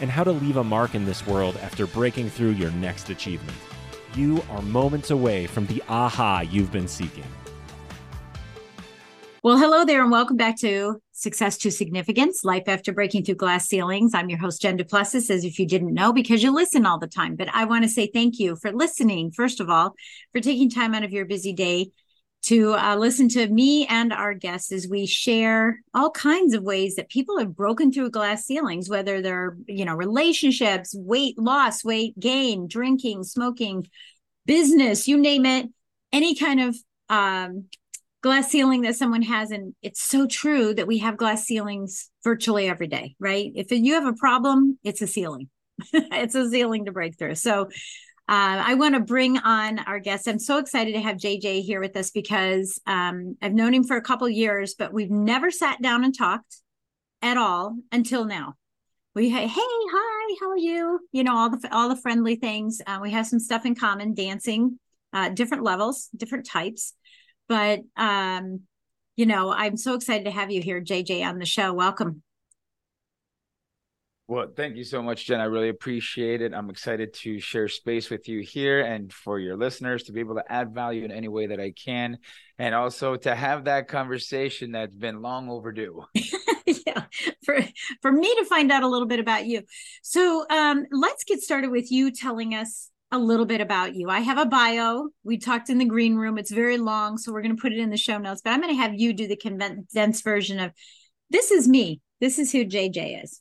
and how to leave a mark in this world after breaking through your next achievement. You are moments away from the aha you've been seeking. Well, hello there, and welcome back to Success to Significance Life After Breaking Through Glass Ceilings. I'm your host, Jen Duplessis, as if you didn't know, because you listen all the time. But I want to say thank you for listening, first of all, for taking time out of your busy day to uh, listen to me and our guests as we share all kinds of ways that people have broken through glass ceilings, whether they're, you know, relationships, weight loss, weight gain, drinking, smoking, business, you name it, any kind of um, glass ceiling that someone has. And it's so true that we have glass ceilings virtually every day, right? If you have a problem, it's a ceiling. it's a ceiling to break through. So uh, I want to bring on our guest. I'm so excited to have JJ here with us because um, I've known him for a couple years, but we've never sat down and talked at all until now. We hey, hey, hi, how are you? You know all the all the friendly things. Uh, we have some stuff in common, dancing, uh, different levels, different types. But um, you know, I'm so excited to have you here, JJ, on the show. Welcome. Well, thank you so much, Jen. I really appreciate it. I'm excited to share space with you here and for your listeners to be able to add value in any way that I can. And also to have that conversation that's been long overdue. yeah, for for me to find out a little bit about you. So um, let's get started with you telling us a little bit about you. I have a bio. We talked in the green room. It's very long, so we're going to put it in the show notes. But I'm going to have you do the condensed version of this is me. This is who JJ is.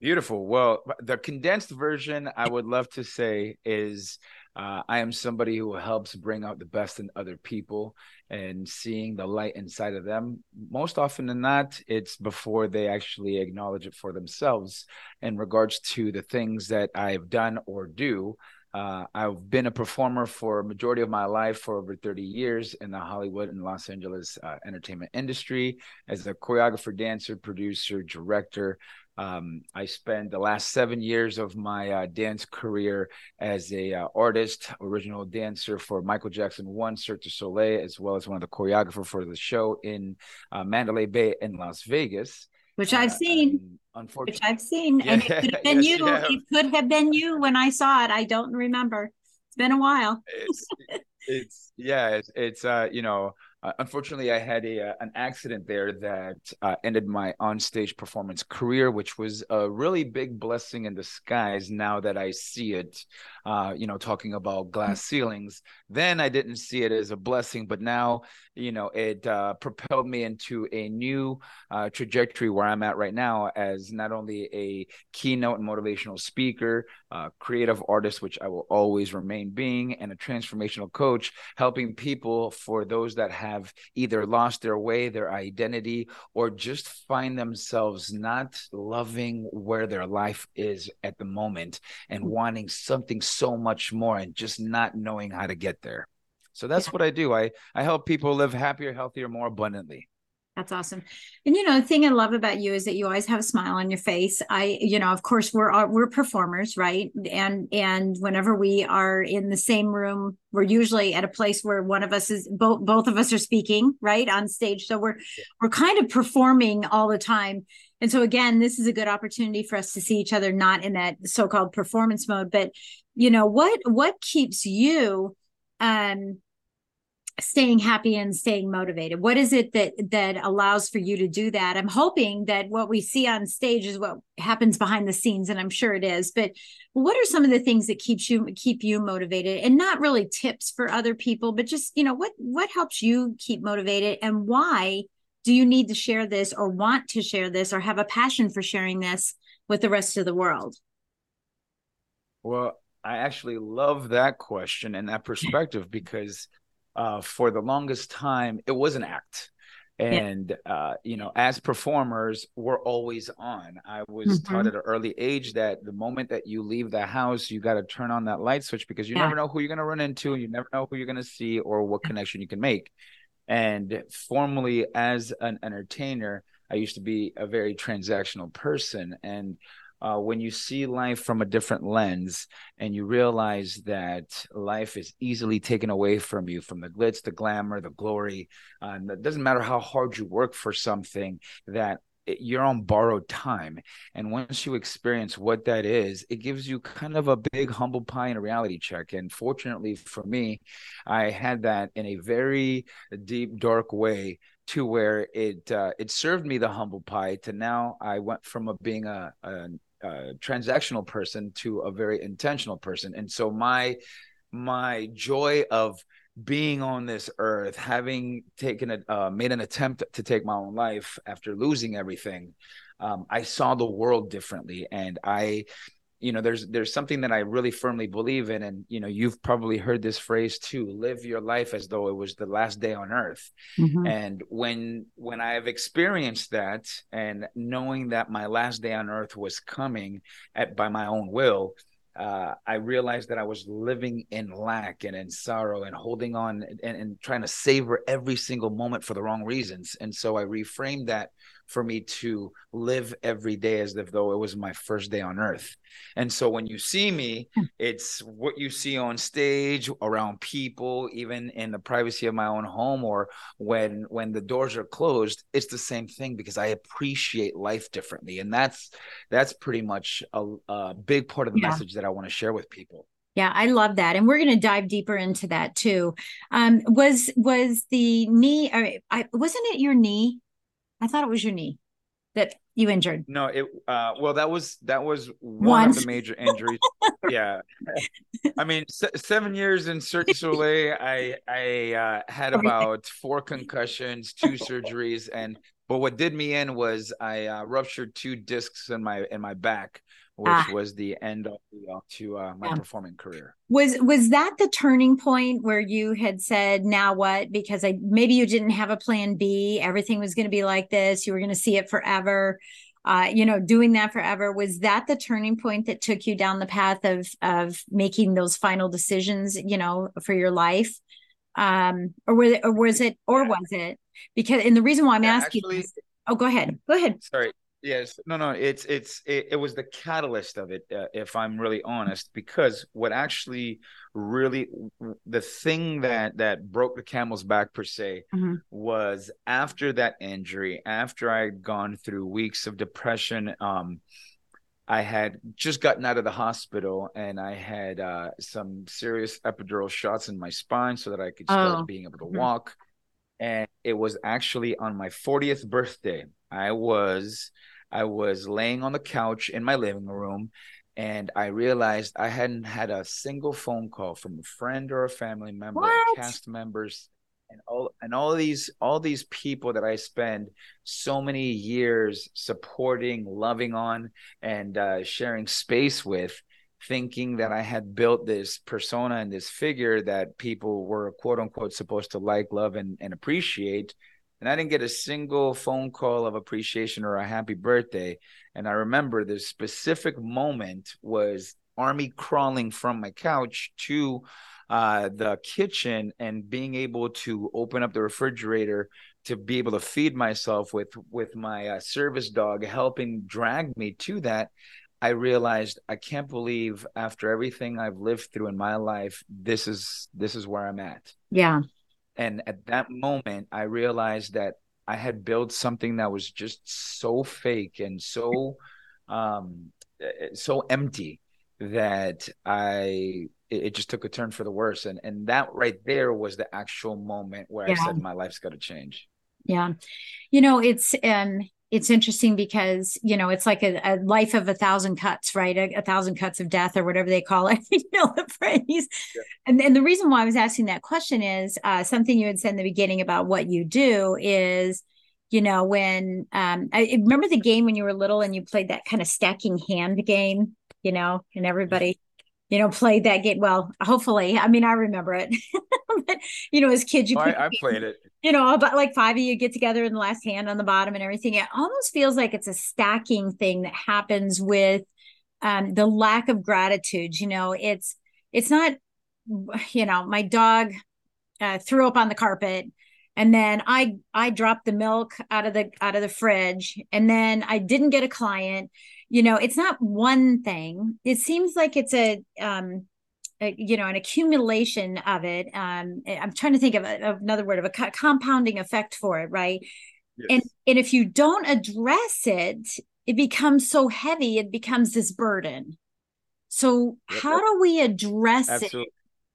Beautiful. Well, the condensed version, I would love to say, is uh, I am somebody who helps bring out the best in other people and seeing the light inside of them. Most often than not, it's before they actually acknowledge it for themselves in regards to the things that I've done or do. Uh, I've been a performer for a majority of my life for over 30 years in the Hollywood and Los Angeles uh, entertainment industry as a choreographer, dancer, producer, director. Um, I spent the last seven years of my uh, dance career as a uh, artist, original dancer for Michael Jackson One, Cirque du Soleil, as well as one of the choreographer for the show in uh, Mandalay Bay in Las Vegas. Which I've uh, seen. Unfortunately, which I've seen, yeah, and it could have been yes, you. Yeah. It could have been you when I saw it. I don't remember. It's been a while. it's, it's yeah. It's, it's uh you know uh, unfortunately, I had a uh, an accident there that uh, ended my onstage performance career, which was a really big blessing in disguise. Now that I see it, uh, you know, talking about glass ceilings, then I didn't see it as a blessing, but now, you know, it uh, propelled me into a new uh, trajectory where I'm at right now as not only a keynote and motivational speaker, creative artist, which I will always remain being, and a transformational coach, helping people for those that have have either lost their way, their identity, or just find themselves not loving where their life is at the moment and mm. wanting something so much more and just not knowing how to get there. So that's yeah. what I do. I I help people live happier, healthier, more abundantly. That's awesome. And you know, the thing I love about you is that you always have a smile on your face. I, you know, of course we're uh, we're performers, right? And and whenever we are in the same room, we're usually at a place where one of us is both both of us are speaking, right, on stage. So we're yeah. we're kind of performing all the time. And so again, this is a good opportunity for us to see each other not in that so-called performance mode, but you know, what what keeps you um staying happy and staying motivated? What is it that that allows for you to do that? I'm hoping that what we see on stage is what happens behind the scenes and i'm sure it is but what are some of the things that keeps you keep you motivated? And not really tips for other people but just you know what what helps you keep motivated and why do you need to share this or want to share this or have a passion for sharing this with the rest of the world? Well I actually love that question and that perspective because uh, for the longest time, it was an act. and yeah. uh, you know as performers we're always on i was mm-hmm. taught at an early age that the moment that you leave the house you got to turn on that light switch because you yeah. never know who you're going to run into you never know who you're going to see or what connection you can make and formally as an entertainer i used to be a very transactional person and uh, when you see life from a different lens and you realize that life is easily taken away from you from the glitz, the glamour, the glory, uh, and it doesn't matter how hard you work for something, that you're on borrowed time. And once you experience what that is, it gives you kind of a big humble pie and a reality check. And fortunately for me, I had that in a very deep, dark way to where it uh, it served me the humble pie to now I went from a, being a, a uh, transactional person to a very intentional person. And so my my joy of being on this earth having taken a uh, made an attempt to take my own life after losing everything um, i saw the world differently. And i you know there's there's something that i really firmly believe in and you know you've probably heard this phrase too live your life as though it was the last day on earth mm-hmm. and when when i have experienced that and knowing that my last day on earth was coming at by my own will uh, I realized that I was living in lack and in sorrow and holding on and, and trying to savor every single moment for the wrong reasons. And so I reframed that for me to live every day as if though it was my first day on earth. And so when you see me, hmm. it's what you see on stage, around people, even in the privacy of my own home or when when the doors are closed, it's the same thing because I appreciate life differently. And that's that's pretty much a, a big part of the yeah. message that I want to share with people. Yeah, I love that, and we're going to dive deeper into that too. Um, was was the knee? Or I wasn't it your knee I thought it was your knee that you injured. No, it uh well that was that was one Once. of the major injuries. yeah. I mean seven years in Cirque Soleil, I I uh, had about four concussions, two surgeries and but what did me in was I uh, ruptured two discs in my in my back which ah. was the end of the, uh, to uh, my yeah. performing career. Was was that the turning point where you had said, "Now what?" Because I maybe you didn't have a plan B. Everything was going to be like this. You were going to see it forever. Uh, you know, doing that forever. Was that the turning point that took you down the path of of making those final decisions? You know, for your life, um, or was it, or was it, or was it? Because and the reason why I'm yeah, asking. Actually, is, oh, go ahead. Go ahead. Sorry Yes, no, no. It's it's it, it was the catalyst of it, uh, if I'm really honest, because what actually really the thing that that broke the camel's back per se mm-hmm. was after that injury, after I had gone through weeks of depression. Um, I had just gotten out of the hospital and I had uh, some serious epidural shots in my spine so that I could start oh. being able to mm-hmm. walk. And it was actually on my 40th birthday. I was I was laying on the couch in my living room and I realized I hadn't had a single phone call from a friend or a family member, cast members, and all and all these all these people that I spend so many years supporting, loving on, and uh, sharing space with, thinking that I had built this persona and this figure that people were quote unquote supposed to like, love, and, and appreciate and I didn't get a single phone call of appreciation or a happy birthday. And I remember the specific moment was Army crawling from my couch to uh, the kitchen and being able to open up the refrigerator to be able to feed myself with with my uh, service dog helping drag me to that. I realized i can't believe after everything i've lived through in my life this is this is where i'm at. Yeah and at that moment, I realized that I had built something that was just so fake and so um, so empty that I it, just took a turn for the worse. And and that right there was the actual moment where yeah. I said my life's got to change. Yeah. You know, it's um it's interesting because you know it's like a, a life of a thousand cuts right a, a, thousand cuts of death or whatever they call it you know the phrase yeah. and, and the reason why i was asking that question is uh, something you had said in the beginning about what you do is you know when um, i remember the game when you were little and you played that kind of stacking hand game you know and everybody you know played that game well hopefully i mean i remember it but, you know, as kids, you oh, I, I, played it. You know, about like five of you get together in the last hand on the bottom and everything. It almost feels like it's a stacking thing that happens with um, the lack of gratitude. You know, it's it's not. You know, my dog uh, threw up on the carpet and then i i dropped the milk out of the out of the fridge and then i didn't get a client you know it's not one thing it seems like it's a um a, you know an accumulation of it um i'm trying to think of, a, of another word of a co- compounding effect for it right yes. and and if you don't address it it becomes so heavy it becomes this burden so yep. how do we address Absolutely. it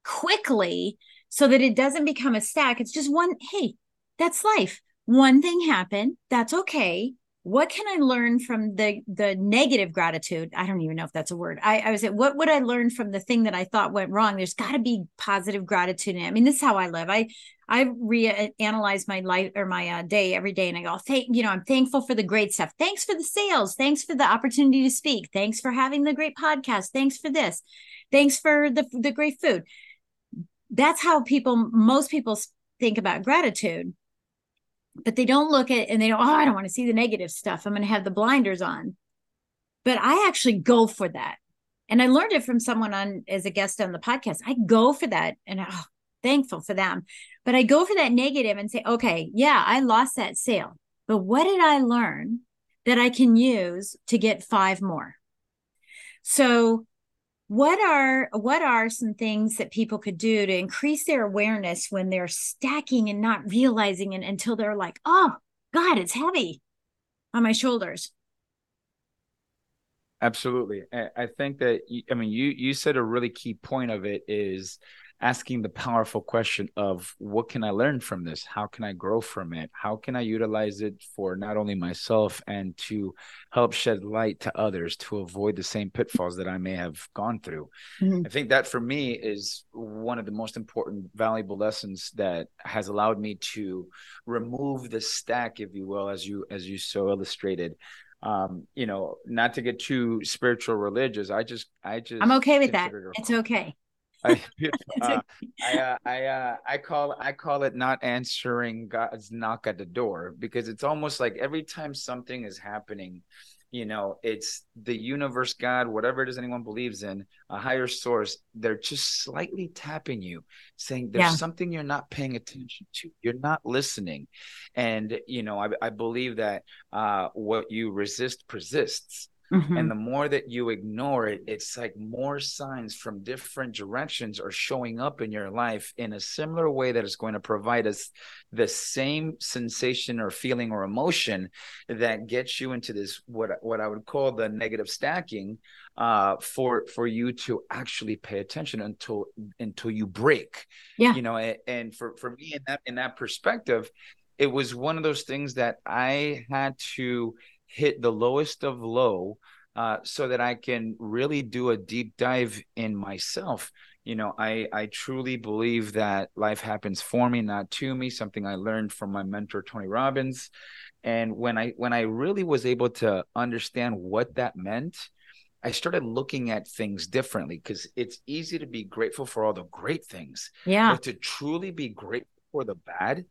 quickly so that it doesn't become a stack. It's just one, hey, that's life. One thing happened. That's okay. What can I learn from the the negative gratitude? I don't even know if that's a word. I, I was at what would I learn from the thing that I thought went wrong? There's got to be positive gratitude. I mean, this is how I live. I I reanalyze my life or my uh, day every day, and I go, thank you know, I'm thankful for the great stuff. Thanks for the sales. Thanks for the opportunity to speak. Thanks for having the great podcast. Thanks for this. Thanks for the the great food that's how people most people think about gratitude but they don't look at and they go oh i don't want to see the negative stuff. I'm going to have the blinders on. But i actually go for that. And i learned it from someone on as a guest on the podcast. I go for that and oh, thankful for them. But i go for that negative and say okay yeah i lost that sale but what did i learn that i can use to get five more? So what are what are some things that people could do to increase their awareness when they're stacking and not realizing it until they're like oh god it's heavy on my shoulders absolutely. I think that i mean you you said a really key point of it is asking the powerful question of what can I learn from this? How can I grow from it? How can I utilize it for not only myself and to help shed light to others to avoid the same pitfalls that I may have gone through? Mm-hmm. I think that for me is one of the most important, valuable lessons that has allowed me to remove the stack, if you will, as you as you so illustrated um you know not to get too spiritual religious i just i just i'm okay with that it's okay I, uh, I, uh, I, uh, I call I call it not answering God's knock at the door because it's almost like every time something is happening, you know, it's the universe, God, whatever it is anyone believes in, a higher source. They're just slightly tapping you, saying there's yeah. something you're not paying attention to. You're not listening, and you know, I, I believe that uh, what you resist persists Mm-hmm. And the more that you ignore it, it's like more signs from different directions are showing up in your life in a similar way that is going to provide us the same sensation or feeling or emotion that gets you into this what what I would call the negative stacking uh, for for you to actually pay attention until until you break. Yeah. You know, and, and for for me in that in that perspective, it was one of those things that I had to hit the lowest of low uh, so that I can really do a deep dive in myself. You know, I I truly believe that life happens for me, not to me. Something I learned from my mentor Tony Robbins, and when I when I really was able to understand what that meant, I started looking at things differently because it's easy to be grateful for all the great things, yeah, but to truly be grateful for the bad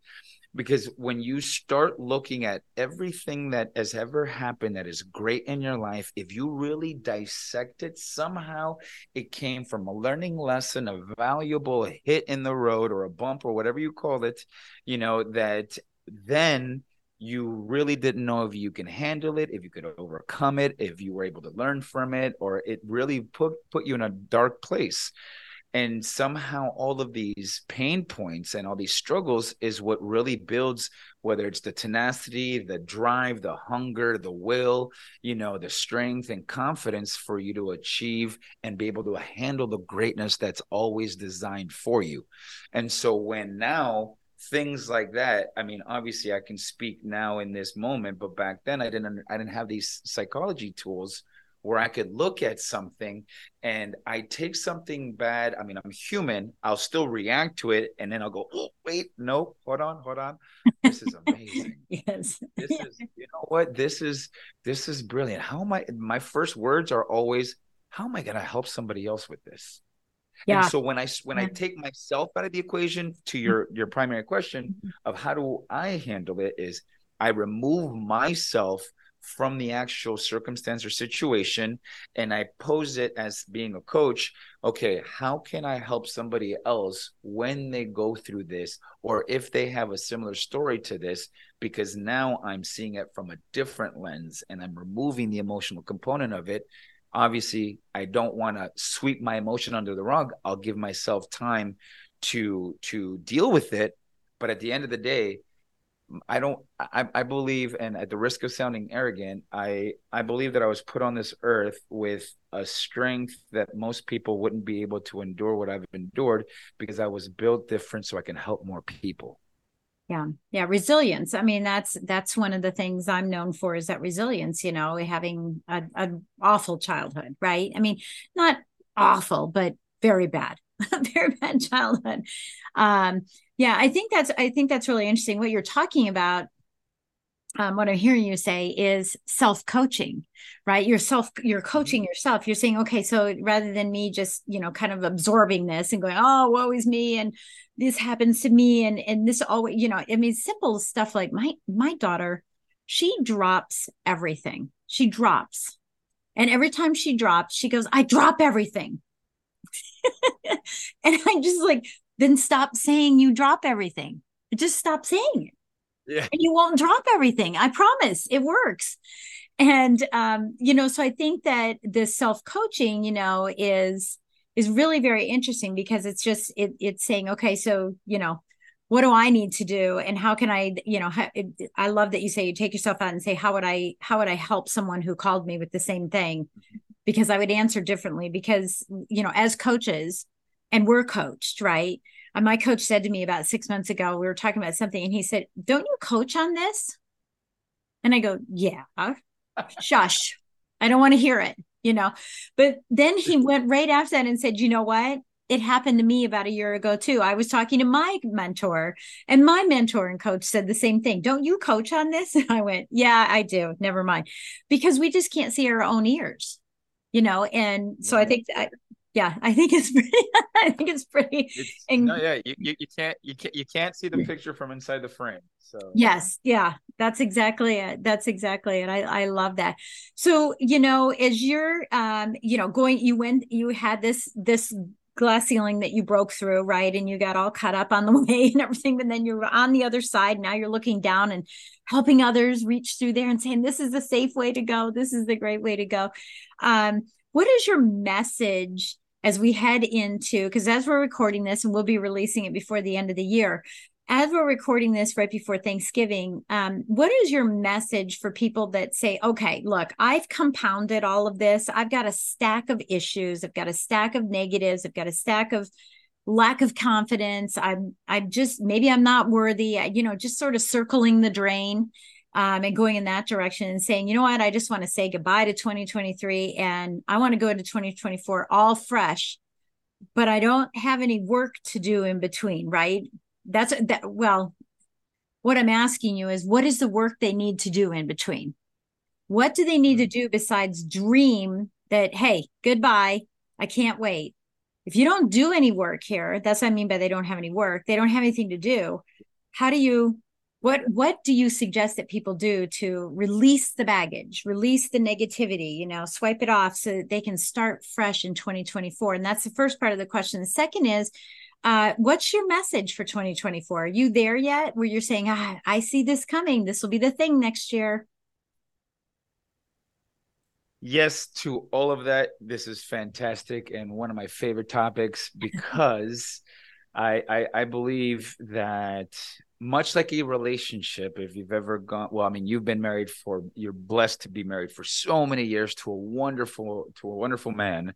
because when you start looking at everything that has ever happened that is great in your life if you really dissect it somehow it came from a learning lesson a valuable hit in the road or a bump or whatever you call it you know that then you really didn't know if you can handle it if you could overcome it if you were able to learn from it or it really put put you in a dark place and somehow all of these pain points and all these struggles is what really builds whether it's the tenacity the drive the hunger the will you know the strength and confidence for you to achieve and be able to handle the greatness that's always designed for you. And so when now things like that i mean obviously i can speak now in this moment but back then i didn't i didn't have these psychology tools where I could look at something and I take something bad. I mean, I'm human. I'll still react to it, and then I'll go, oh, "Wait, no, hold on, hold on. This is amazing. yes, this is. You know what? This is this is brilliant. How am I? My first words are always, "How am I going to help somebody else with this?" Yeah. And so when I when yeah. I take myself out of the equation to your your primary question mm-hmm. of how do I handle it is I remove myself from the actual circumstance or situation and I pose it as being a coach. Okay, how can I help somebody else when they go through this or if they have a similar story to this? Because now I'm seeing it from a different lens and I'm removing the emotional component of it. Obviously, I don't want to sweep my emotion under the rug. I'll give myself time to to deal with it. But at the end of the day, I don't I, I believe and at the risk of sounding arrogant, I I believe that I was put on this earth with a strength that most people wouldn't be able to endure what I've endured because I was built different so I can help more people. Yeah. Yeah, resilience. I mean, that's that's one of the things I'm known for is that resilience, you know, having an awful childhood, right? I mean, not awful, but very bad. very bad childhood. Um, yeah, I think that's I think that's really interesting. What you're talking about, um, what I'm hearing you say is self-coaching, right? You're self, you're coaching mm-hmm. yourself. You're saying, okay, so rather than me just, you know, kind of absorbing this and going, oh, woe is me, and this happens to me, and and this always, you know, I mean, simple stuff like my my daughter, she drops everything. She drops, and every time she drops, she goes, I drop everything. and I just like, then stop saying you drop everything. Just stop saying it. Yeah. And you won't drop everything. I promise it works. And um, you know, so I think that this self-coaching, you know, is is really very interesting because it's just it, it's saying, okay, so you know, what do I need to do, and how can I, you know, ha- it, I love that you say you take yourself out and say, how would I, how would I help someone who called me with the same thing, because I would answer differently because you know, as coaches, and we're coached, right? And my coach said to me about six months ago, we were talking about something, and he said, Don't you coach on this? And I go, Yeah, shush. I don't want to hear it, you know. But then he went right after that and said, You know what? It happened to me about a year ago too. I was talking to my mentor, and my mentor and coach said the same thing. Don't you coach on this? And I went, Yeah, I do. Never mind. Because we just can't see our own ears you know and so i think that yeah i think it's pretty i think it's pretty it's, no, yeah you, you, you can't you can't you can't see the picture from inside the frame so. Yes yeah that's exactly it that's exactly it i i love that. So you know as you're um you know going you went you had this this glass ceiling that you broke through right and you got all cut up on the way and everything but then you're on the other side now you're looking down and helping others reach through there and saying this is the safe way to go this is the great way to go. Um what is your message as we head into because as we're recording this and we'll be releasing it before the end of the year as we're recording this right before thanksgiving um, what is your message for people that say okay look i've compounded all of this. I've got a stack of issues. I've got a stack of negatives. I've got a stack of lack of confidence. I'm i'm just maybe i'm not worthy you know just sort of circling the drain um, and going in that direction and saying, you know what, I just want to say goodbye to 2023 and I want to go into 2024 all fresh, but I don't have any work to do in between, right? That's that. Well, what I'm asking you is what is the work they need to do in between? What do they need to mm-hmm. do besides dream that, hey, goodbye, I can't wait? If you don't do any work here, that's what I mean by they don't have any work, they don't have anything to do. How do you what what do you suggest that people do to release the baggage release the negativity you know swipe it off so that they can start fresh in 2024 and that's the first part of the question. The second is uh, what's your message for 2024 are you there yet? Where you're saying ah, i see this coming. This will be the thing next year. Yes to all of that. This is fantastic and one of my favorite topics because I, I, I believe that much like a relationship, if you've ever gone, well, I mean, you've been married for, you're blessed to be married for so many years to a wonderful, to a wonderful man.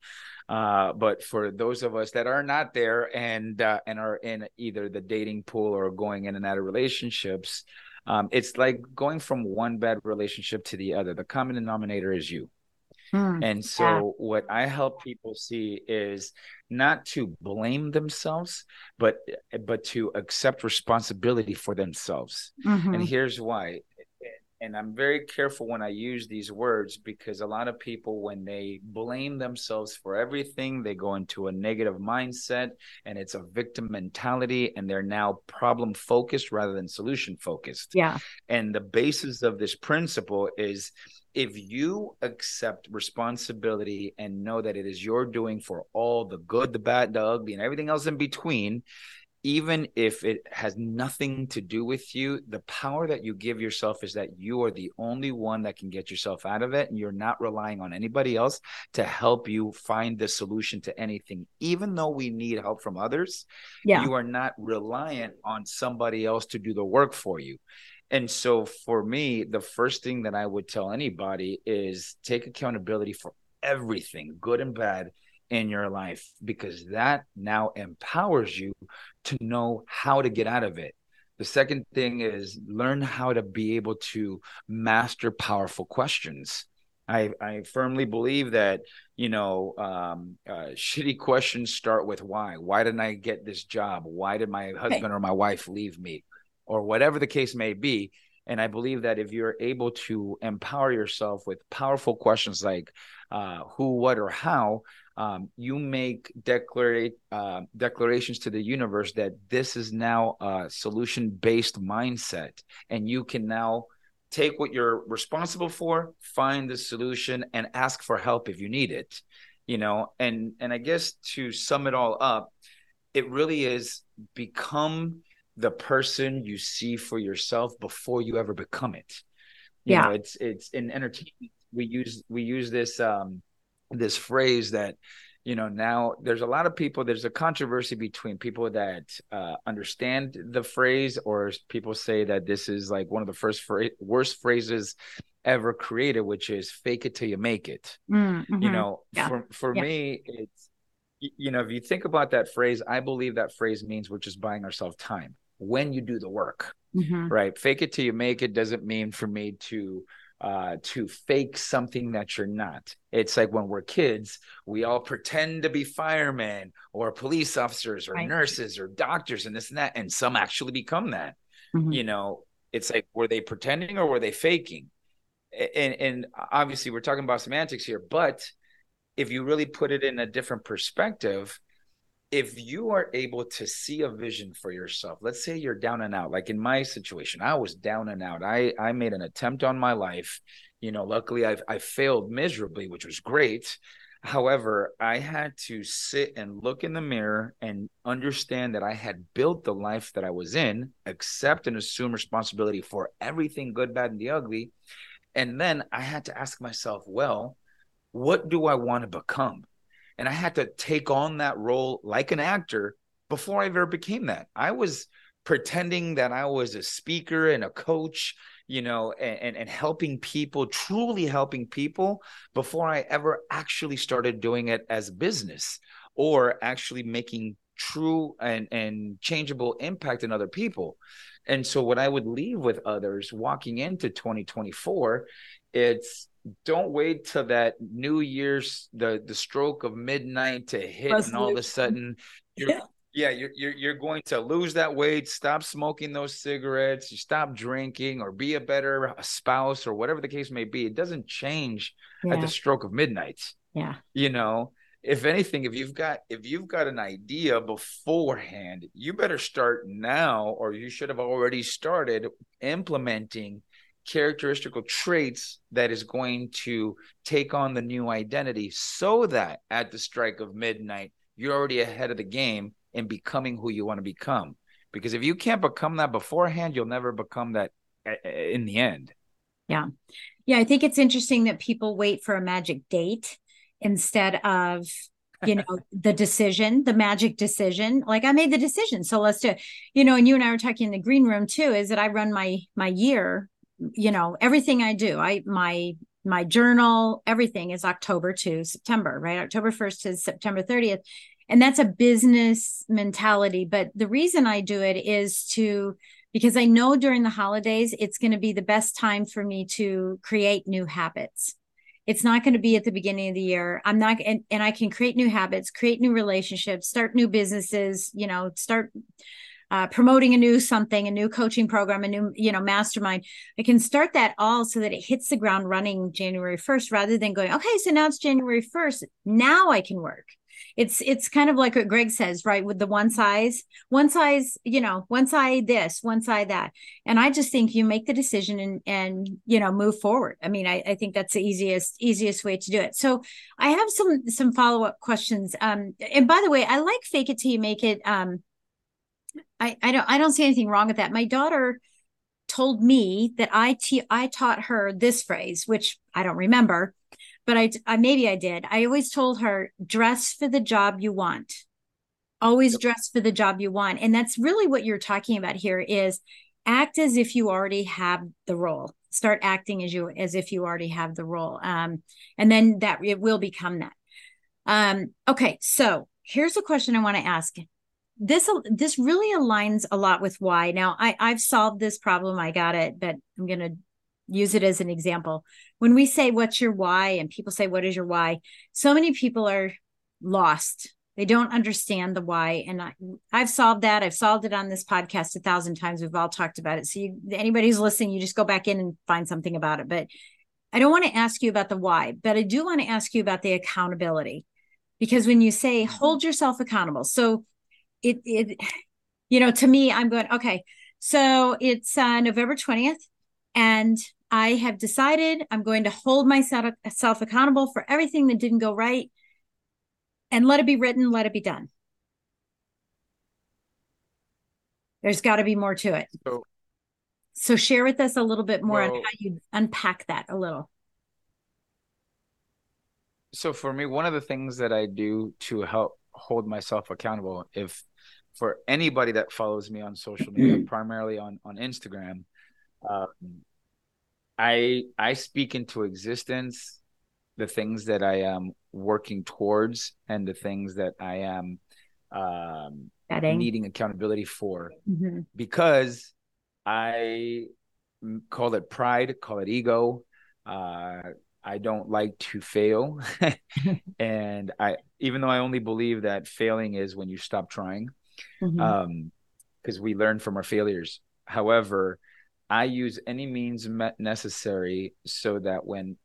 Uh, but for those of us that are not there and uh, and are in either the dating pool or going in and out of relationships, um, it's like going from one bad relationship to the other. The common denominator is you. Hmm. And so, yeah. what I help people see is not to blame themselves, but but to accept responsibility for themselves. Mm-hmm. And here's why: and I'm very careful when I use these words because a lot of people, when they blame themselves for everything, they go into a negative mindset and it's a victim mentality and they're now problem focused rather than solution focused. Yeah. And the basis of this principle is if you accept responsibility and know that it is your doing for all the good, the bad, the ugly, and everything else in between, even if it has nothing to do with you, the power that you give yourself is that you are the only one that can get yourself out of it. And you're not relying on anybody else to help you find the solution to anything. Even though we need help from others, yeah. you are not reliant on somebody else to do the work for you. And so for me, the first thing that I would tell anybody is take accountability for everything, good and bad in your life because that now empowers you to know how to get out of it. The second thing is learn how to be able to master powerful questions. I, I firmly believe that you know um, uh, shitty questions start with why. Why didn't I get this job? Why did my husband okay. or my wife leave me, or whatever the case may be? And I believe that if you're able to empower yourself with powerful questions like uh, who, what, or how, um, you make declare, uh, declarations to the universe that this is now a solution based mindset. And you can now take what you're responsible for, find the solution, and ask for help if you need it. You know, and and I guess to sum it all up, it really is become the person you see for yourself before you ever become it. You yeah, know, it's it's in entertainment. We use we use this um this phrase that you know now there's a lot of people there's a controversy between people that uh, understand the phrase or people say that this is like one of the first fra- worst phrases ever created which is fake it till you make it mm-hmm. you know yeah. for for yeah. me it's you know if you think about that phrase i believe that phrase means we're just buying ourselves time when you do the work mm-hmm. right fake it till you make it doesn't mean for me to uh, to fake something that you're not. It's like when we're kids, we all pretend to be firemen or police officers or right. nurses or doctors and this and that, and some actually become that. Mm-hmm. You know, it's like were they pretending or were they faking? And and obviously we're talking about semantics here, but if you really put it in a different perspective, if you are able to see a vision for yourself let's say you're down and out like in my situation i was down and out. I i made an attempt on my life. You know luckily i i failed miserably which was great. However i had to sit and look in the mirror and understand that i had built the life that i was in accept and assume responsibility for everything good bad and the ugly. And then i had to ask myself well what do i want to become and I had to take on that role like an actor before I ever became that. I was pretending that I was a speaker and a coach, you know, and, and helping people, truly helping people before I ever actually started doing it as business or actually making true and, and changeable impact in other people. And so what I would leave with others walking into 2024, it's don't wait till that New Year's the the stroke of midnight to hit, and all of a sudden you're yeah. yeah, you're, you're you're going to lose that weight, stop smoking those cigarettes, you stop drinking, or be a better spouse, or whatever the case may be. It doesn't change yeah. at the stroke of midnight. Yeah, you know, if anything, if you've got if you've got an idea beforehand, you better start now, or you should have already started implementing characteristical traits that is going to take on the new identity so that at the strike of midnight you're already ahead of the game in becoming who you want to become. Because if you can't become that beforehand you'll never become that eh, eh, in the end. Yeah. Yeah i think it's interesting that people wait for a magic date instead of you know the decision the magic decision. Like i made the decision. So let's do you know and you and i were talking in the green room too is that i run my my year you know everything i do i my my journal everything is october to september right? October 1st to september 30th and that's a business mentality. But the reason i do it is to because i know during the holidays it's going to be the best time for me to create new habits. It's not going to be at the beginning of the year. I'm not and, and i can create new habits create new relationships start new businesses you know start uh, promoting a new something, a new coaching program, a new, you know, mastermind. I can start that all so that it hits the ground running January 1st rather than going, okay, so now it's January 1st. Now I can work it's it's kind of like what greg says right with the one size one size you know one side this one side that and i just think you make the decision and and you know move forward i mean i, I think that's the easiest easiest way to do it so i have some some follow-up questions um and by the way i like fake it till you make it um i i don't i don't see anything wrong with that my daughter told me that I, t- I taught her this phrase which i don't remember but I, I maybe I did. I always told her dress for the job you want. Always yep. dress for the job you want. And that's really what you're talking about here is act as if you already have the role. Start acting as you as if you already have the role. Um, and then that it will become that. Um, okay, so here's a question I want to ask. This this really aligns a lot with why. Now I I've solved this problem. I got it, but I'm gonna use it as an example. When we say, What's your why? and people say, What is your why? So many people are lost. They don't understand the why. And I, I've solved that. I've solved it on this podcast a thousand times. We've all talked about it. So, you, anybody who's listening, you just go back in and find something about it. But I don't want to ask you about the why, but I do want to ask you about the accountability. Because when you say mm-hmm. hold yourself accountable, so it, it, you know, to me, I'm going, okay, so it's uh, November 20th. And I have decided I'm going to hold myself self accountable for everything that didn't go right and let it be written, let it be done. There's got to be more to it. So, so share with us a little bit more well, on how you unpack that a little. So for me, one of the things that I do to help hold myself accountable, if for anybody that follows me on social media, primarily on on Instagram, um, I I speak into existence the things that I am working towards and the things that I am um, needing accountability for mm-hmm. because I call it pride, call it ego. Uh, I don't like to fail, and I even though I only believe that failing is when you stop trying, because mm-hmm. um, we learn from our failures. However, I use any means necessary so that when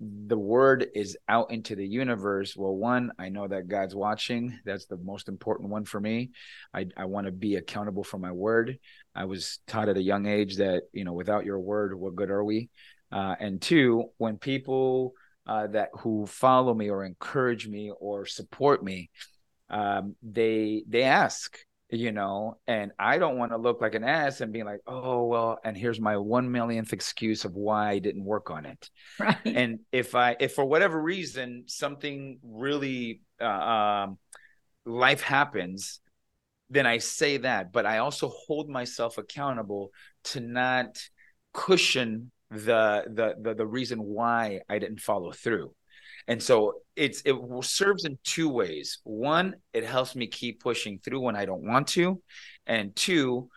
the word is out into the universe, well, one, I know that God's watching. That's the most important one for me. I, I want to be accountable for my word. I was taught at a young age that, you know, without your word, what good are we? Uh, and two, when people uh, that who follow me or encourage me or support me, um, they they ask, you know, and I don't want to look like an ass and be like, oh, well, and here's my one millionth excuse of why I didn't work on it. Right. And if I, if for whatever reason, something really, uh, um, life happens, then I say that, but I also hold myself accountable to not cushion the the the, the reason why I didn't follow through. And so it's it serves in two ways. One, it helps me keep pushing through when I don't want to, and two,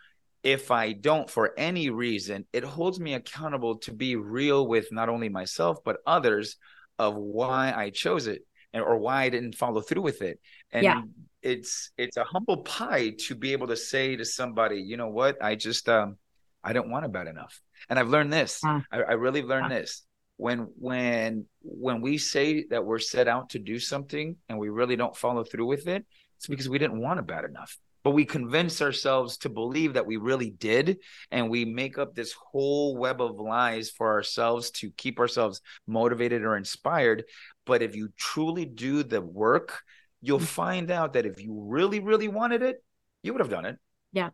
if I don't for any reason, it holds me accountable to be real with not only myself but others of why I chose it and or why I didn't follow through with it. And yeah. it's it's a humble pie to be able to say to somebody, you know what, I just um I don't want it bad enough. And I've learned this. Uh, I, I, really learned uh, this when when when we say that we're set out to do something and we really don't follow through with it it's because we didn't want it bad enough. But we convince ourselves to believe that we really did and we make up this whole web of lies for ourselves to keep ourselves motivated or inspired. But if you truly do the work you'll mm. find out that if you really really wanted it you would have done it yeah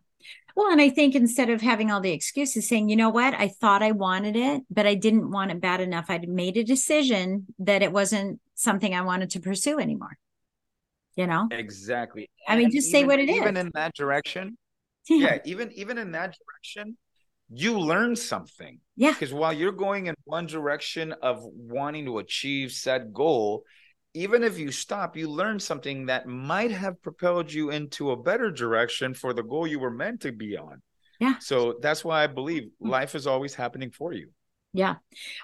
well, and I think instead of having all the excuses, saying, you know what, I thought I wanted it, but I didn't want it bad enough. I'd made a decision that it wasn't something I wanted to pursue anymore. You know? Exactly. I mean, just even, say what it even is. even in that direction. Yeah. yeah, even even in that direction, you learn something. Yeah. Because while you're going in one direction of wanting to achieve said goal, even if you stop, you learn something that might have propelled you into a better direction for the goal you were meant to be on. Yeah. So that's why I believe hmm. life is always happening for you. Yeah.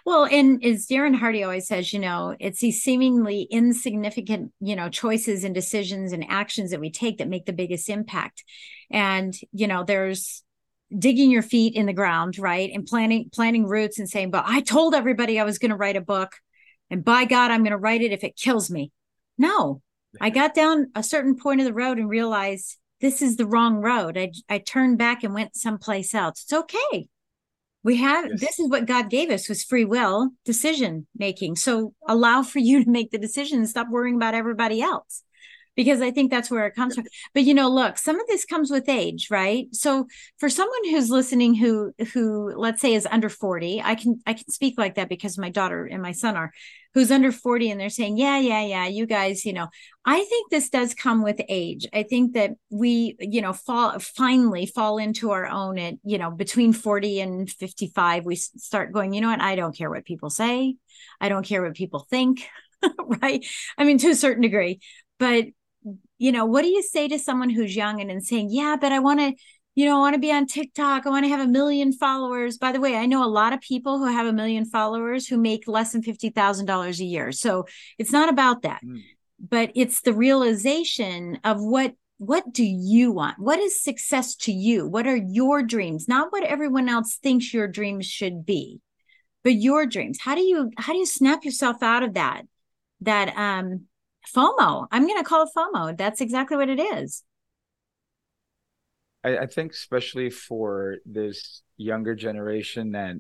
Well, and as Darren Hardy always says, you know, it's these seemingly insignificant, you know, choices and decisions and actions that we take that make the biggest impact. And, you know, there's digging your feet in the ground, right? And planting planting roots and saying, but I told everybody I was going to write a book. And by God, I'm going to write it if it kills me. No. I got down a certain point of the road and realized this is the wrong road. I I turned back and went someplace else. It's okay we have yes. this is what god gave us was free will decision making so allow for you to make the decision and stop worrying about everybody else because i think that's where it comes from but you know look some of this comes with age right so for someone who's listening who who let's say is under 40 i can i can speak like that because my daughter and my son are who's under 40 and they're saying, yeah, yeah, yeah, you guys, you know, I think this does come with age. I think that we, you know, fall finally fall into our own at, you know, between 40 and 55, we start going, you know what? I don't care what people say. I don't care what people think. right. I mean, to a certain degree, but you know, what do you say to someone who's young and, and saying, yeah, but I want to, you know, I want to be on TikTok. I want to have a million followers. By the way, I know a lot of people who have a million followers who make less than $50,000 a year. So it's not about that, mm. but it's the realization of what what do you want? What is success to you? What are your dreams? Not what everyone else thinks your dreams should be, but your dreams. How do you how do you snap yourself out of that that um FOMO? I'm going to call it FOMO. That's exactly what it is. I, I think especially for this younger generation that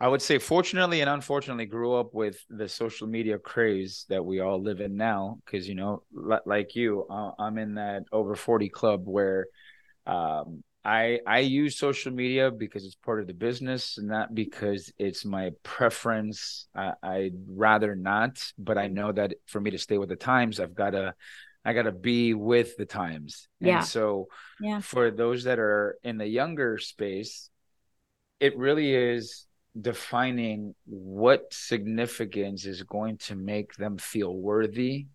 I would say, fortunately and unfortunately, grew up with the social media craze that we all live in now. Because you know, like you, uh, I'm in that over forty club where um, I I use social media because it's part of the business, not because it's my preference. I, I'd rather not, but I know that for me to stay with the times, I've got to I got to be with the times. Yeah. And so yeah. for those that are in the younger space, it really is defining what significance is going to make them feel worthy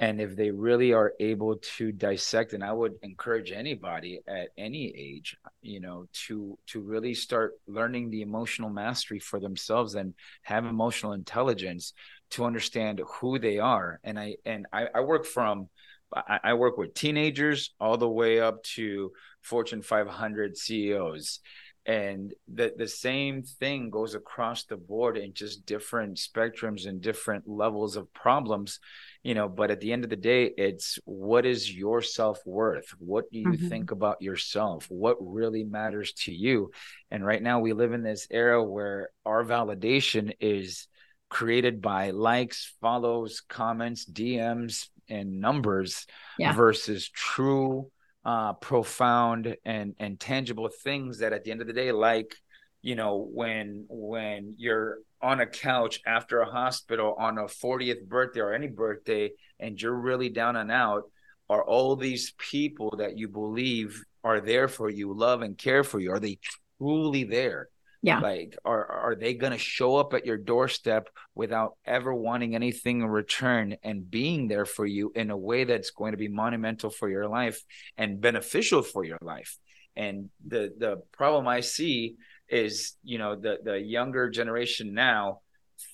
and if they really are able to dissect and i would encourage anybody at any age you know to to really start learning the emotional mastery for themselves and have emotional intelligence to understand who they are. And i and i, I work from I, I work with teenagers all the way up to fortune 500 ceos and the the same thing goes across the board in just different spectrums and different levels of problems you know but at the end of the day it's what is your self-worth what do you mm-hmm. think about yourself what really matters to you and right now we live in this era where our validation is created by likes follows comments dms and numbers yeah. versus true uh, profound and and tangible things that at the end of the day like you know when when you're on a couch after a hospital on a 40th birthday or any birthday and you're really down and out are all these people that you believe are there for you love and care for you are they truly there? Yeah. Like are are they going to show up at your doorstep without ever wanting anything in return and being there for you in a way that's going to be monumental for your life and beneficial for your life? And the the problem i see is you know the the younger generation now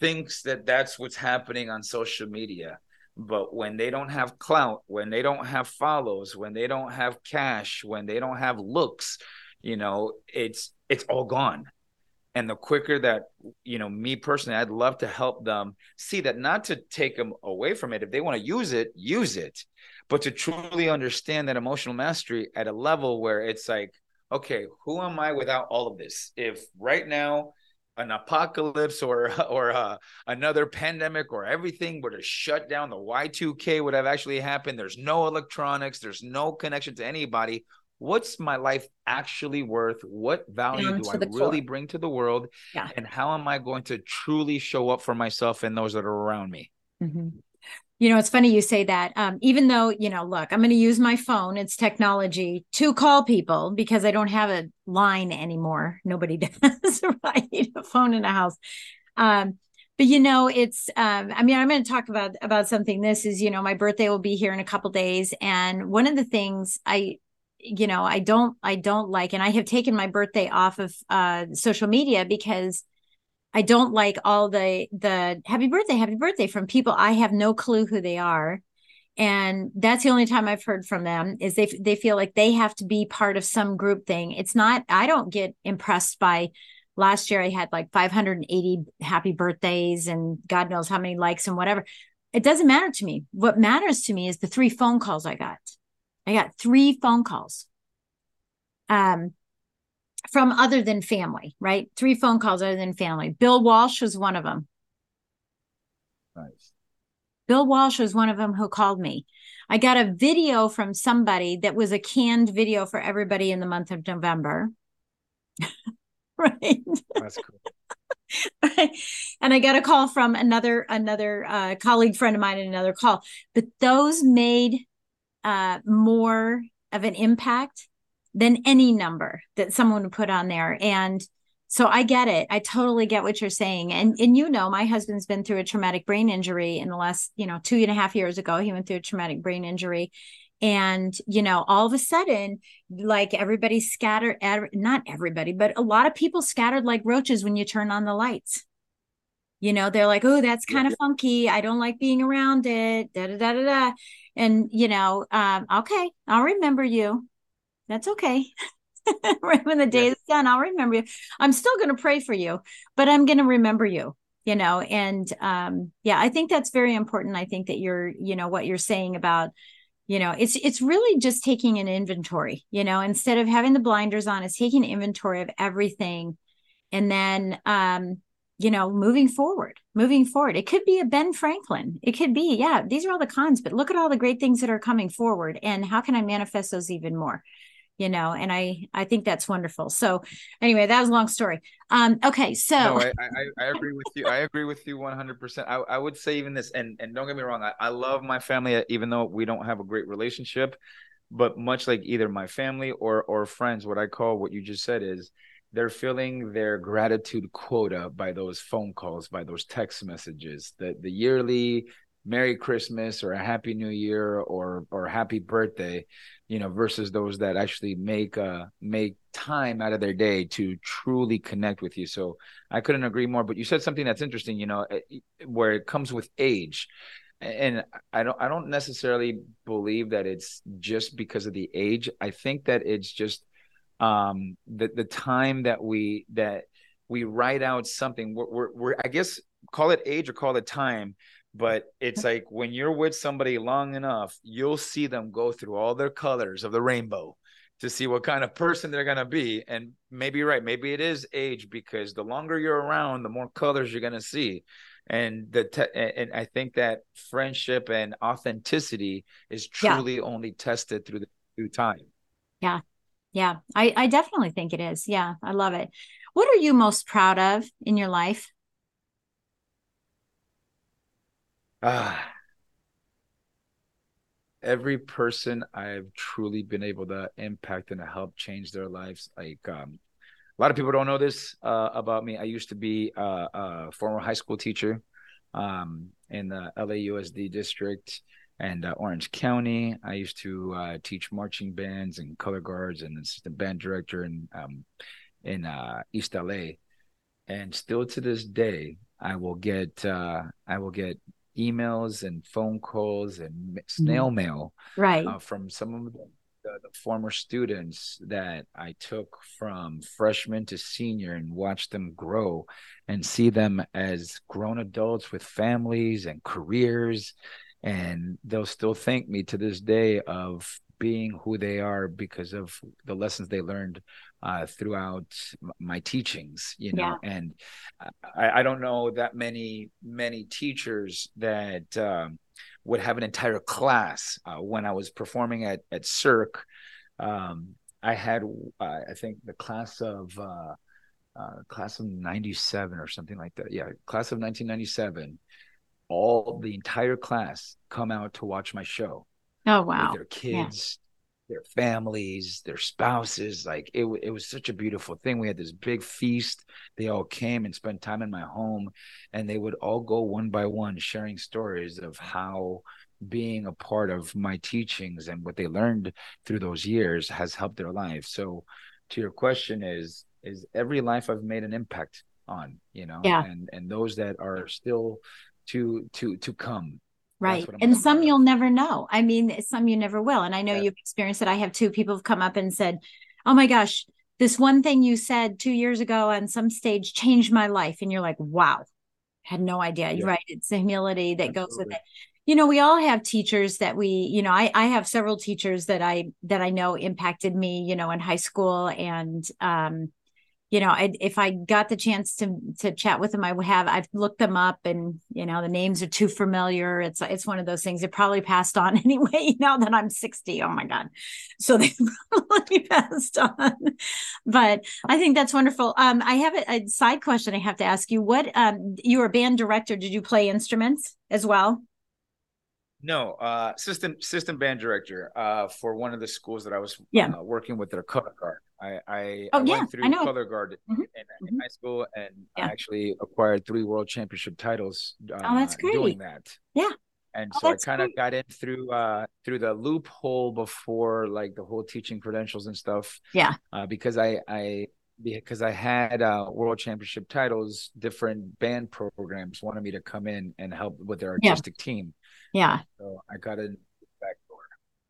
thinks that that's what's happening on social media. But when they don't have clout when they don't have follows when they don't have cash when they don't have looks you know it's it's all gone. And the quicker that you know me personally i'd love to help them see that not to take them away from it. If they want to use it use it. But to truly understand that emotional mastery at a level where it's like okay who am i without all of this if right now an apocalypse or or uh, another pandemic or everything were to shut down the y2k would have actually happened there's no electronics there's no connection to anybody what's my life actually worth? What value do I really bring to the world? Yeah. And how am I going to truly show up for myself and those that are around me? Mm-hmm. You know, it's funny you say that. Um, even though, you know, look, I'm going to use my phone, it's technology to call people because I don't have a line anymore. Nobody does, right? A phone in a house. Um, but you know it's um, i mean i'm going to talk about about something this is you know my birthday will be here in a couple days and one of the things i you know i don't i don't like and i have taken my birthday off of uh social media because I don't like all the the happy birthday, happy birthday from people I have no clue who they are. And that's the only time I've heard from them is they they feel like they have to be part of some group thing. It's not I don't get impressed by last year I had like 580 happy birthdays and God knows how many likes and whatever. It doesn't matter to me. What matters to me is the three phone calls I got. I got three phone calls. Um from other than family, right? Three phone calls other than family. Bill Walsh was one of them. Nice. Bill Walsh was one of them who called me. I got a video from somebody that was a canned video for everybody in the month of November. right. That's cool. and I got a call from another another uh, colleague friend of mine in another call. But those made uh, more of an impact than any number that someone would put on there. And so I get it. I totally get what you're saying. And and you know, my husband's been through a traumatic brain injury in the last, you know, two and a half years ago. He went through a traumatic brain injury. And, you know, all of a sudden, like everybody scattered, not everybody, but a lot of people scattered like roaches when you turn on the lights. You know, they're like, oh, that's kind of funky. I don't like being around it. Da da da da da. And, you know, um, okay, I'll remember you that's okay. right when the day yeah. is done, I'll remember you. I'm still going to pray for you, but I'm going to remember you, you know, and um, yeah, I think that's very important. I think that you're, you know, what you're saying about, you know, it's it's really just taking an inventory, you know, instead of having the blinders on, it's taking inventory of everything and then um you know, moving forward, moving forward. It could be a Ben Franklin. It could be, yeah, these are all the cons, but look at all the great things that are coming forward and how can I manifest those even more? You know and i i think that's wonderful. So anyway that was a long story. Um okay so no, I, I, I agree with you. I agree with you 100% I, I would say even this and and don't get me wrong I, I love my family even though we don't have a great relationship but much like either my family or or friends what i call what you just said is they're filling their gratitude quota by those phone calls by those text messages the the yearly merry christmas or a happy new year or or happy birthday you know versus those that actually make uh make time out of their day to truly connect with you. So i couldn't agree more but you said something that's interesting you know eh, where it comes with age. And i don't i don't necessarily believe that it's just because of the age. I think that it's just um the the time that we that we write out something. We're, we're, we're i guess call it age or call it time but it's like when you're with somebody long enough you'll see them go through all their colors of the rainbow to see what kind of person they're going to be. And maybe you're right. Maybe it is age because the longer you're around the more colors you're going to see. And the te- and i think that friendship and authenticity is truly yeah. only tested through the through time. Yeah. Yeah. I i definitely think it is. Yeah. I love it. What are you most proud of in your life Ah, every person I've truly been able to impact and to help change their lives. Like um, a lot of people don't know this uh, about me. I used to be a, a former high school teacher um, in the LAUSD district and uh, Orange County. I used to uh, teach marching bands and color guards and assistant band director in um, in uh, East LA. And still to this day, I will get uh, I will get emails and phone calls and snail mm-hmm. mail right uh, from some of the, the, the, former students that I took from freshman to senior and watched them grow and see them as grown adults with families and careers and they'll still thank me to this day of being who they are because of the lessons they learned uh, throughout my teachings, you know, yeah. and I, I, don't know that many many teachers that um, would have an entire class. Uh, when I was performing at at Cirque, um, I had uh, I think the class of uh, uh, class of '97 or something like that. Yeah, class of 1997. All the entire class come out to watch my show. Oh wow! their kids, their families, their spouses. Like it, it was such a beautiful thing. We had this big feast. They all came and spent time in my home, and they would all go one by one, sharing stories of how being a part of my teachings and what they learned through those years has helped their life. So, to your question, is is every life I've made an impact on you know yeah and and those that are still to to to come right and some you'll never know i mean some you never will and i know yeah. you've experienced it i have two people have come up and said oh my gosh this one thing you said two years ago on some stage changed my life and you're like wow had no idea yeah. right it's the humility that Absolutely. goes with it you know we all have teachers that we you know I, I have several teachers that i that i know impacted me you know in high school and um you know, I, if I got the chance to to chat with them, I would have. I've looked them up, and you know, the names are too familiar. It's it's one of those things. It probably passed on anyway. Now that I'm 60, oh my god, so they probably passed on. But I think that's wonderful. Um, I have a, a side question. I have to ask you. What um, you were a band director? Did you play instruments as well? No, uh, system system band director uh, for one of the schools that I was yeah. uh, working with their color guard. I I, oh, I yeah, went through I color guard mm-hmm. in, in mm-hmm. high school, and yeah. I actually acquired three world championship titles. oh, that's great. Doing that, yeah. And oh, so I kind of got in through uh through the loophole before like the whole teaching credentials and stuff. Yeah. Uh, because I I because I had uh, world championship titles, different band programs wanted me to come in and help with their artistic yeah. team. Yeah. So I got in.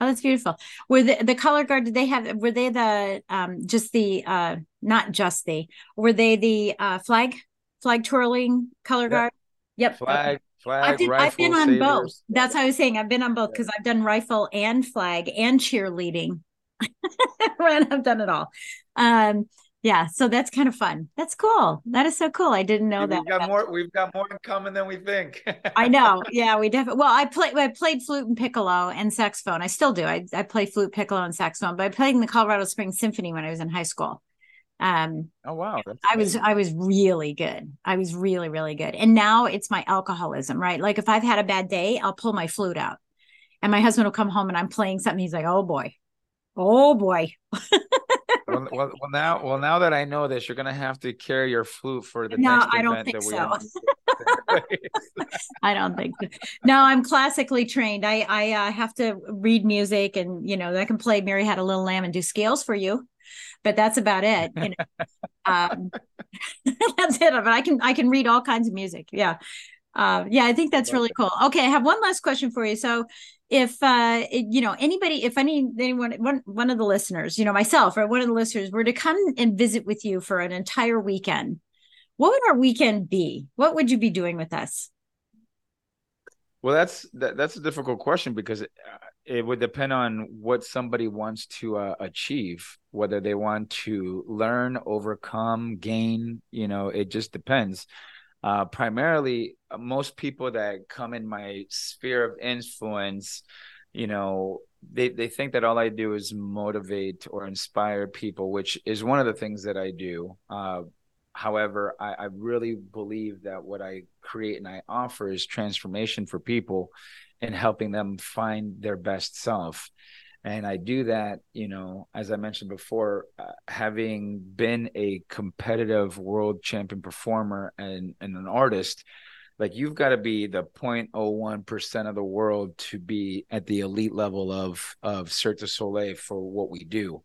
Oh, that's beautiful. Were the the color guard? Did they have? Were they the um just the uh not just the? Were they the uh flag flag twirling color Yep. guard? Yep. Flag, flag, I've, been, I've been on sabers. both. That's how I was saying. I've been on both because I've done rifle and flag and cheerleading. I've done it all. Um, yeah, so that's kind of fun. That's cool. That is so cool. I didn't know We've that. got more. We've got more in common than we think. I know. Yeah, we definitely. Well, I played. I played flute and piccolo and saxophone. I still do. I I play flute, piccolo, and saxophone. But I played in the Colorado Springs Symphony when I was in high school. Um, oh wow, I was I was really good. I was really really good. And now it's my alcoholism, right? Like if I've had a bad day, I'll pull my flute out, and my husband will come home and I'm playing something. He's like, "Oh boy, oh boy." well, well, well, now, well, now that I know this, you're gonna have to carry your flute for the no, next I don't think so. I don't think so. No, I'm classically trained. I I uh, have to read music, and you know, I can play "Mary Had a Little Lamb" and do scales for you, but that's about it. You know, um, that's it. But I can I can read all kinds of music. Yeah, uh, yeah. I think that's really cool. Okay, I have one last question for you. So, if uh you know anybody if any anyone one one of the listeners you know myself or one of the listeners were to come and visit with you for an entire weekend what would our weekend be? What would you be doing with us? Well that's that, that's a difficult question because it, it would depend on what somebody wants to uh, achieve whether they want to learn overcome gain you know it just depends uh, primarily most people that come in my sphere of influence you know they, they think that all i do is motivate or inspire people which is one of the things that i do. Uh, however I, I really believe that what i create and i offer is transformation for people and helping them find their best self and i do that you know as i mentioned before uh, having been a competitive world champion performer and, and an artist like you've got to be the 0.01% of the world to be at the elite level of of Cirque du Soleil for what we do.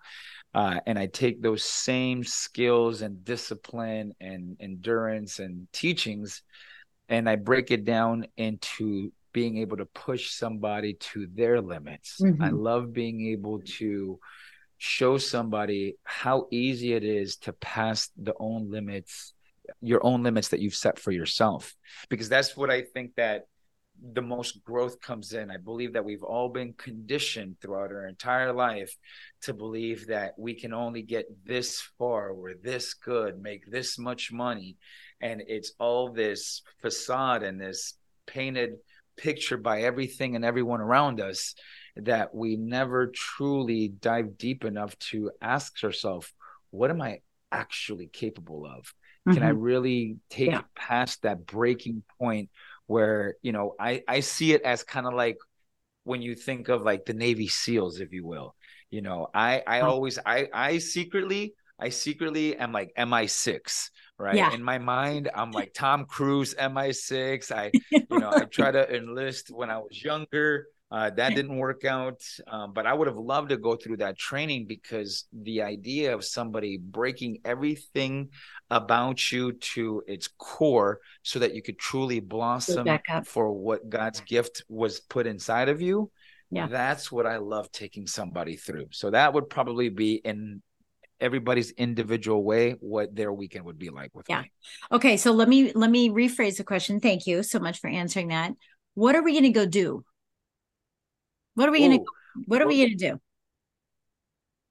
Uh, and I take those same skills and discipline and endurance and teachings, and I break it down into being able to push somebody to their limits. Mm-hmm. I love being able to show somebody how easy it is to pass the own limits your own limits that you've set for yourself because that's what i think that the most growth comes in i believe that we've all been conditioned throughout our entire life to believe that we can only get this far we're this good make this much money and it's all this facade and this painted picture by everything and everyone around us that we never truly dive deep enough to ask ourselves what am i actually capable of can mm-hmm. i really take Yeah. it past that breaking point where you know i i see it as kind of like when you think of like the navy seals if you will you know i i always i i secretly i secretly am like mi6 right Yeah. in my mind i'm like tom cruise mi6 i you know i try to enlist when i was younger Uh, that didn't work out, um, but I would have loved to go through that training because the idea of somebody breaking everything about you to its core so that you could truly blossom for what God's gift was put inside of you. Yeah. That's what I love taking somebody through. So that would probably be in everybody's individual way what their weekend would be like with yeah. me. Okay, so let me let me rephrase the question. Thank you so much for answering that. What are we going to go do? What are we going to what are we going to do?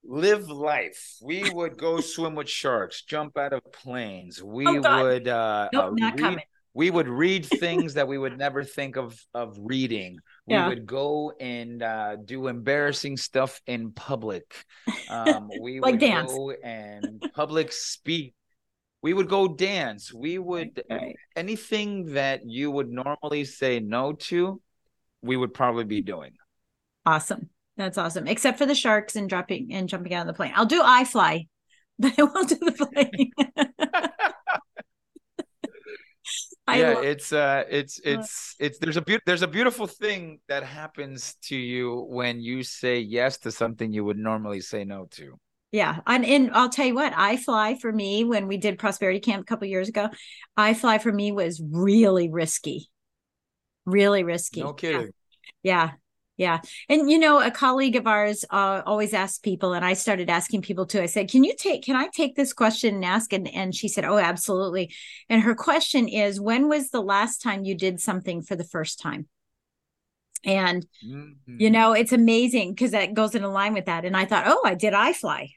Live life. We would go swim with sharks, jump out of planes. We oh, would uh, nope, uh not read, coming. we would read things that we would never think of of reading. We yeah. would go and uh, do embarrassing stuff in public. Um, we like would dance. go and public speak. We would go dance. We would right. anything that you would normally say no to, we would probably be doing. Awesome. That's awesome. Except for the sharks and dropping and jumping out of the plane. I'll do iFly, but I won't do the plane. Yeah, love- it's uh it's it's it's there's a be- there's a beautiful thing that happens to you when you say yes to something you would normally say no to. Yeah, and, and I'll tell you what, iFly for me when we did prosperity camp a couple years ago, iFly for me was really risky, really risky. No kidding. Yeah, yeah. And, you know, a colleague of ours uh, always asks people, and I started asking people too. I said, Can you take, can I take this question and ask? And, and she said, Oh, absolutely. And her question is, When was the last time you did something for the first time? And, mm-hmm. you know, it's amazing because that goes in line with that. And I thought, Oh, I did iFly.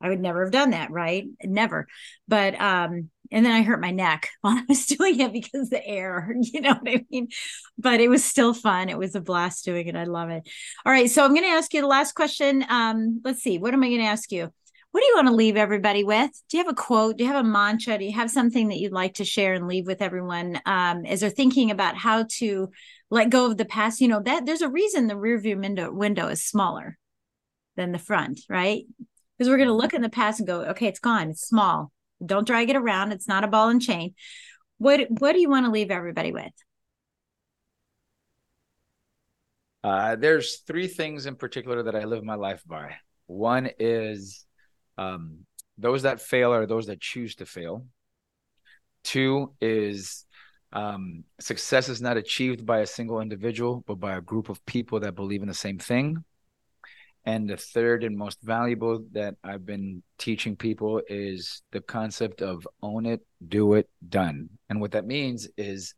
I would never have done that, right? Never. But um, and then I hurt my neck while I was doing it because the air, you know what I mean? But it was still fun. It was a blast doing it. I love it. All right. So I'm going to ask you the last question. Um, let's see. What am I going to ask you? What do you want to leave everybody with? Do you have a quote? Do you have a mantra? Do you have something that you'd like to share and leave with everyone um, as they're thinking about how to let go of the past? You know, that there's a reason the rear view window, window is smaller than the front, right? Because we're going to look in the past and go, okay, it's gone. It's small don't drag it around. It's not a ball and chain. What what do you want to leave everybody with? Uh, there's three things in particular that I live my life by. One is um, those that fail are those that choose to fail. Two is um, success is not achieved by a single individual, but by a group of people that believe in the same thing. And the third and most valuable that I've been teaching people is the concept of own it, do it, done. And what that means is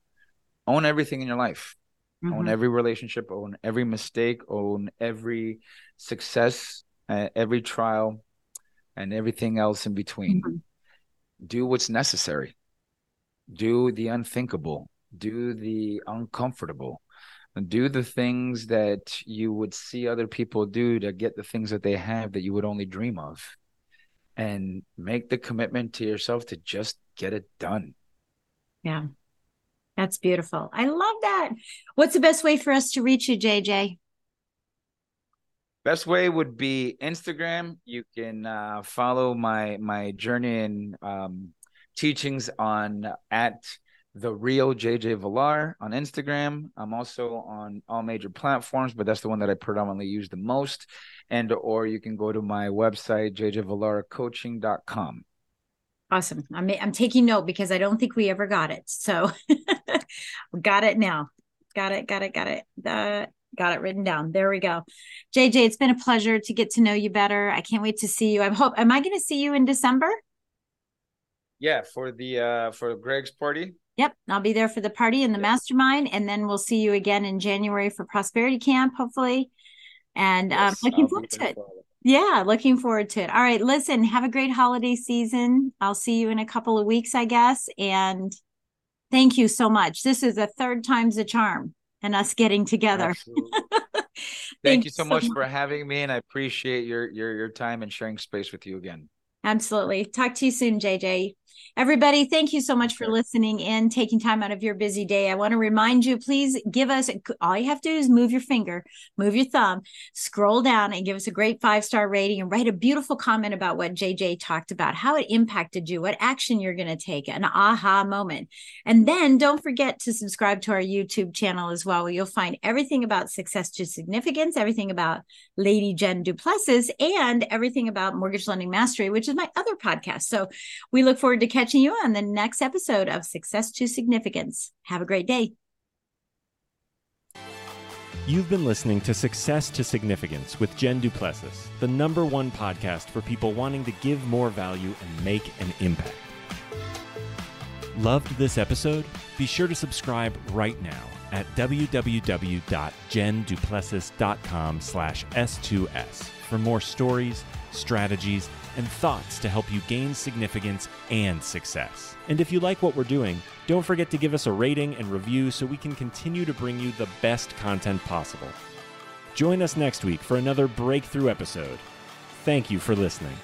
own everything in your life. Mm-hmm. Own every relationship, own every mistake, own every success, uh, every trial, and everything else in between. Mm-hmm. Do what's necessary. Do the unthinkable. Do the uncomfortable do the things that you would see other people do to get the things that they have that you would only dream of. And make the commitment to yourself to just get it done. Yeah. That's beautiful. I love that. What's the best way for us to reach you jj best way would be instagram. You can uh, follow my my journey and um, teachings on at the real JJ Villar on Instagram. I'm also on all major platforms, but that's the one that I predominantly use the most. And or you can go to my website, jjvillarcoaching.com. Awesome. I'm I'm taking note because I don't think we ever got it. So got it now. Got it, got it, got it. Uh, got it written down. There we go. JJ, it's been a pleasure to get to know you better. I can't wait to see you. I hope am I going to see you in December? Yeah, for the uh for Greg's party. Yep, I'll be there for the party and the mastermind, and then we'll see you again in January for Prosperity Camp, hopefully. And um, yes, um, looking forward to it. Yeah, looking forward to it. All right, listen, have a great holiday season. I'll see you in a couple of weeks, I guess. And thank you so much. This is a third time's a charm and us getting together. thank you so, so much, much for having me, and I appreciate your your your time and sharing space with you again. Absolutely. Talk to you soon, JJ. Everybody, thank you so much for listening in, taking time out of your busy day. I want to remind you, please give us all you have to do is move your finger, move your thumb, scroll down and give us a great five star rating and write a beautiful comment about what JJ talked about, how it impacted you, what action you're going to take, an aha moment. And then don't forget to subscribe to our YouTube channel as well, where you'll find everything about success to significance, everything about Lady Jen Du Plessis, and everything about mortgage lending mastery, which is my other podcast. So we look to catching you on the next episode of Success to Significance. Have a great day. You've been listening to Success to Significance with Jen Du Plessis, the number one podcast for people wanting to give more value and make an impact. Loved this episode? Be sure to subscribe right now at www.jenduplessis.com slash S2S for more stories, strategies, and thoughts to help you gain significance and success. And if you like what we're doing, don't forget to give us a rating and review so we can continue to bring you the best content possible. Join us next week for another breakthrough episode. Thank you for listening.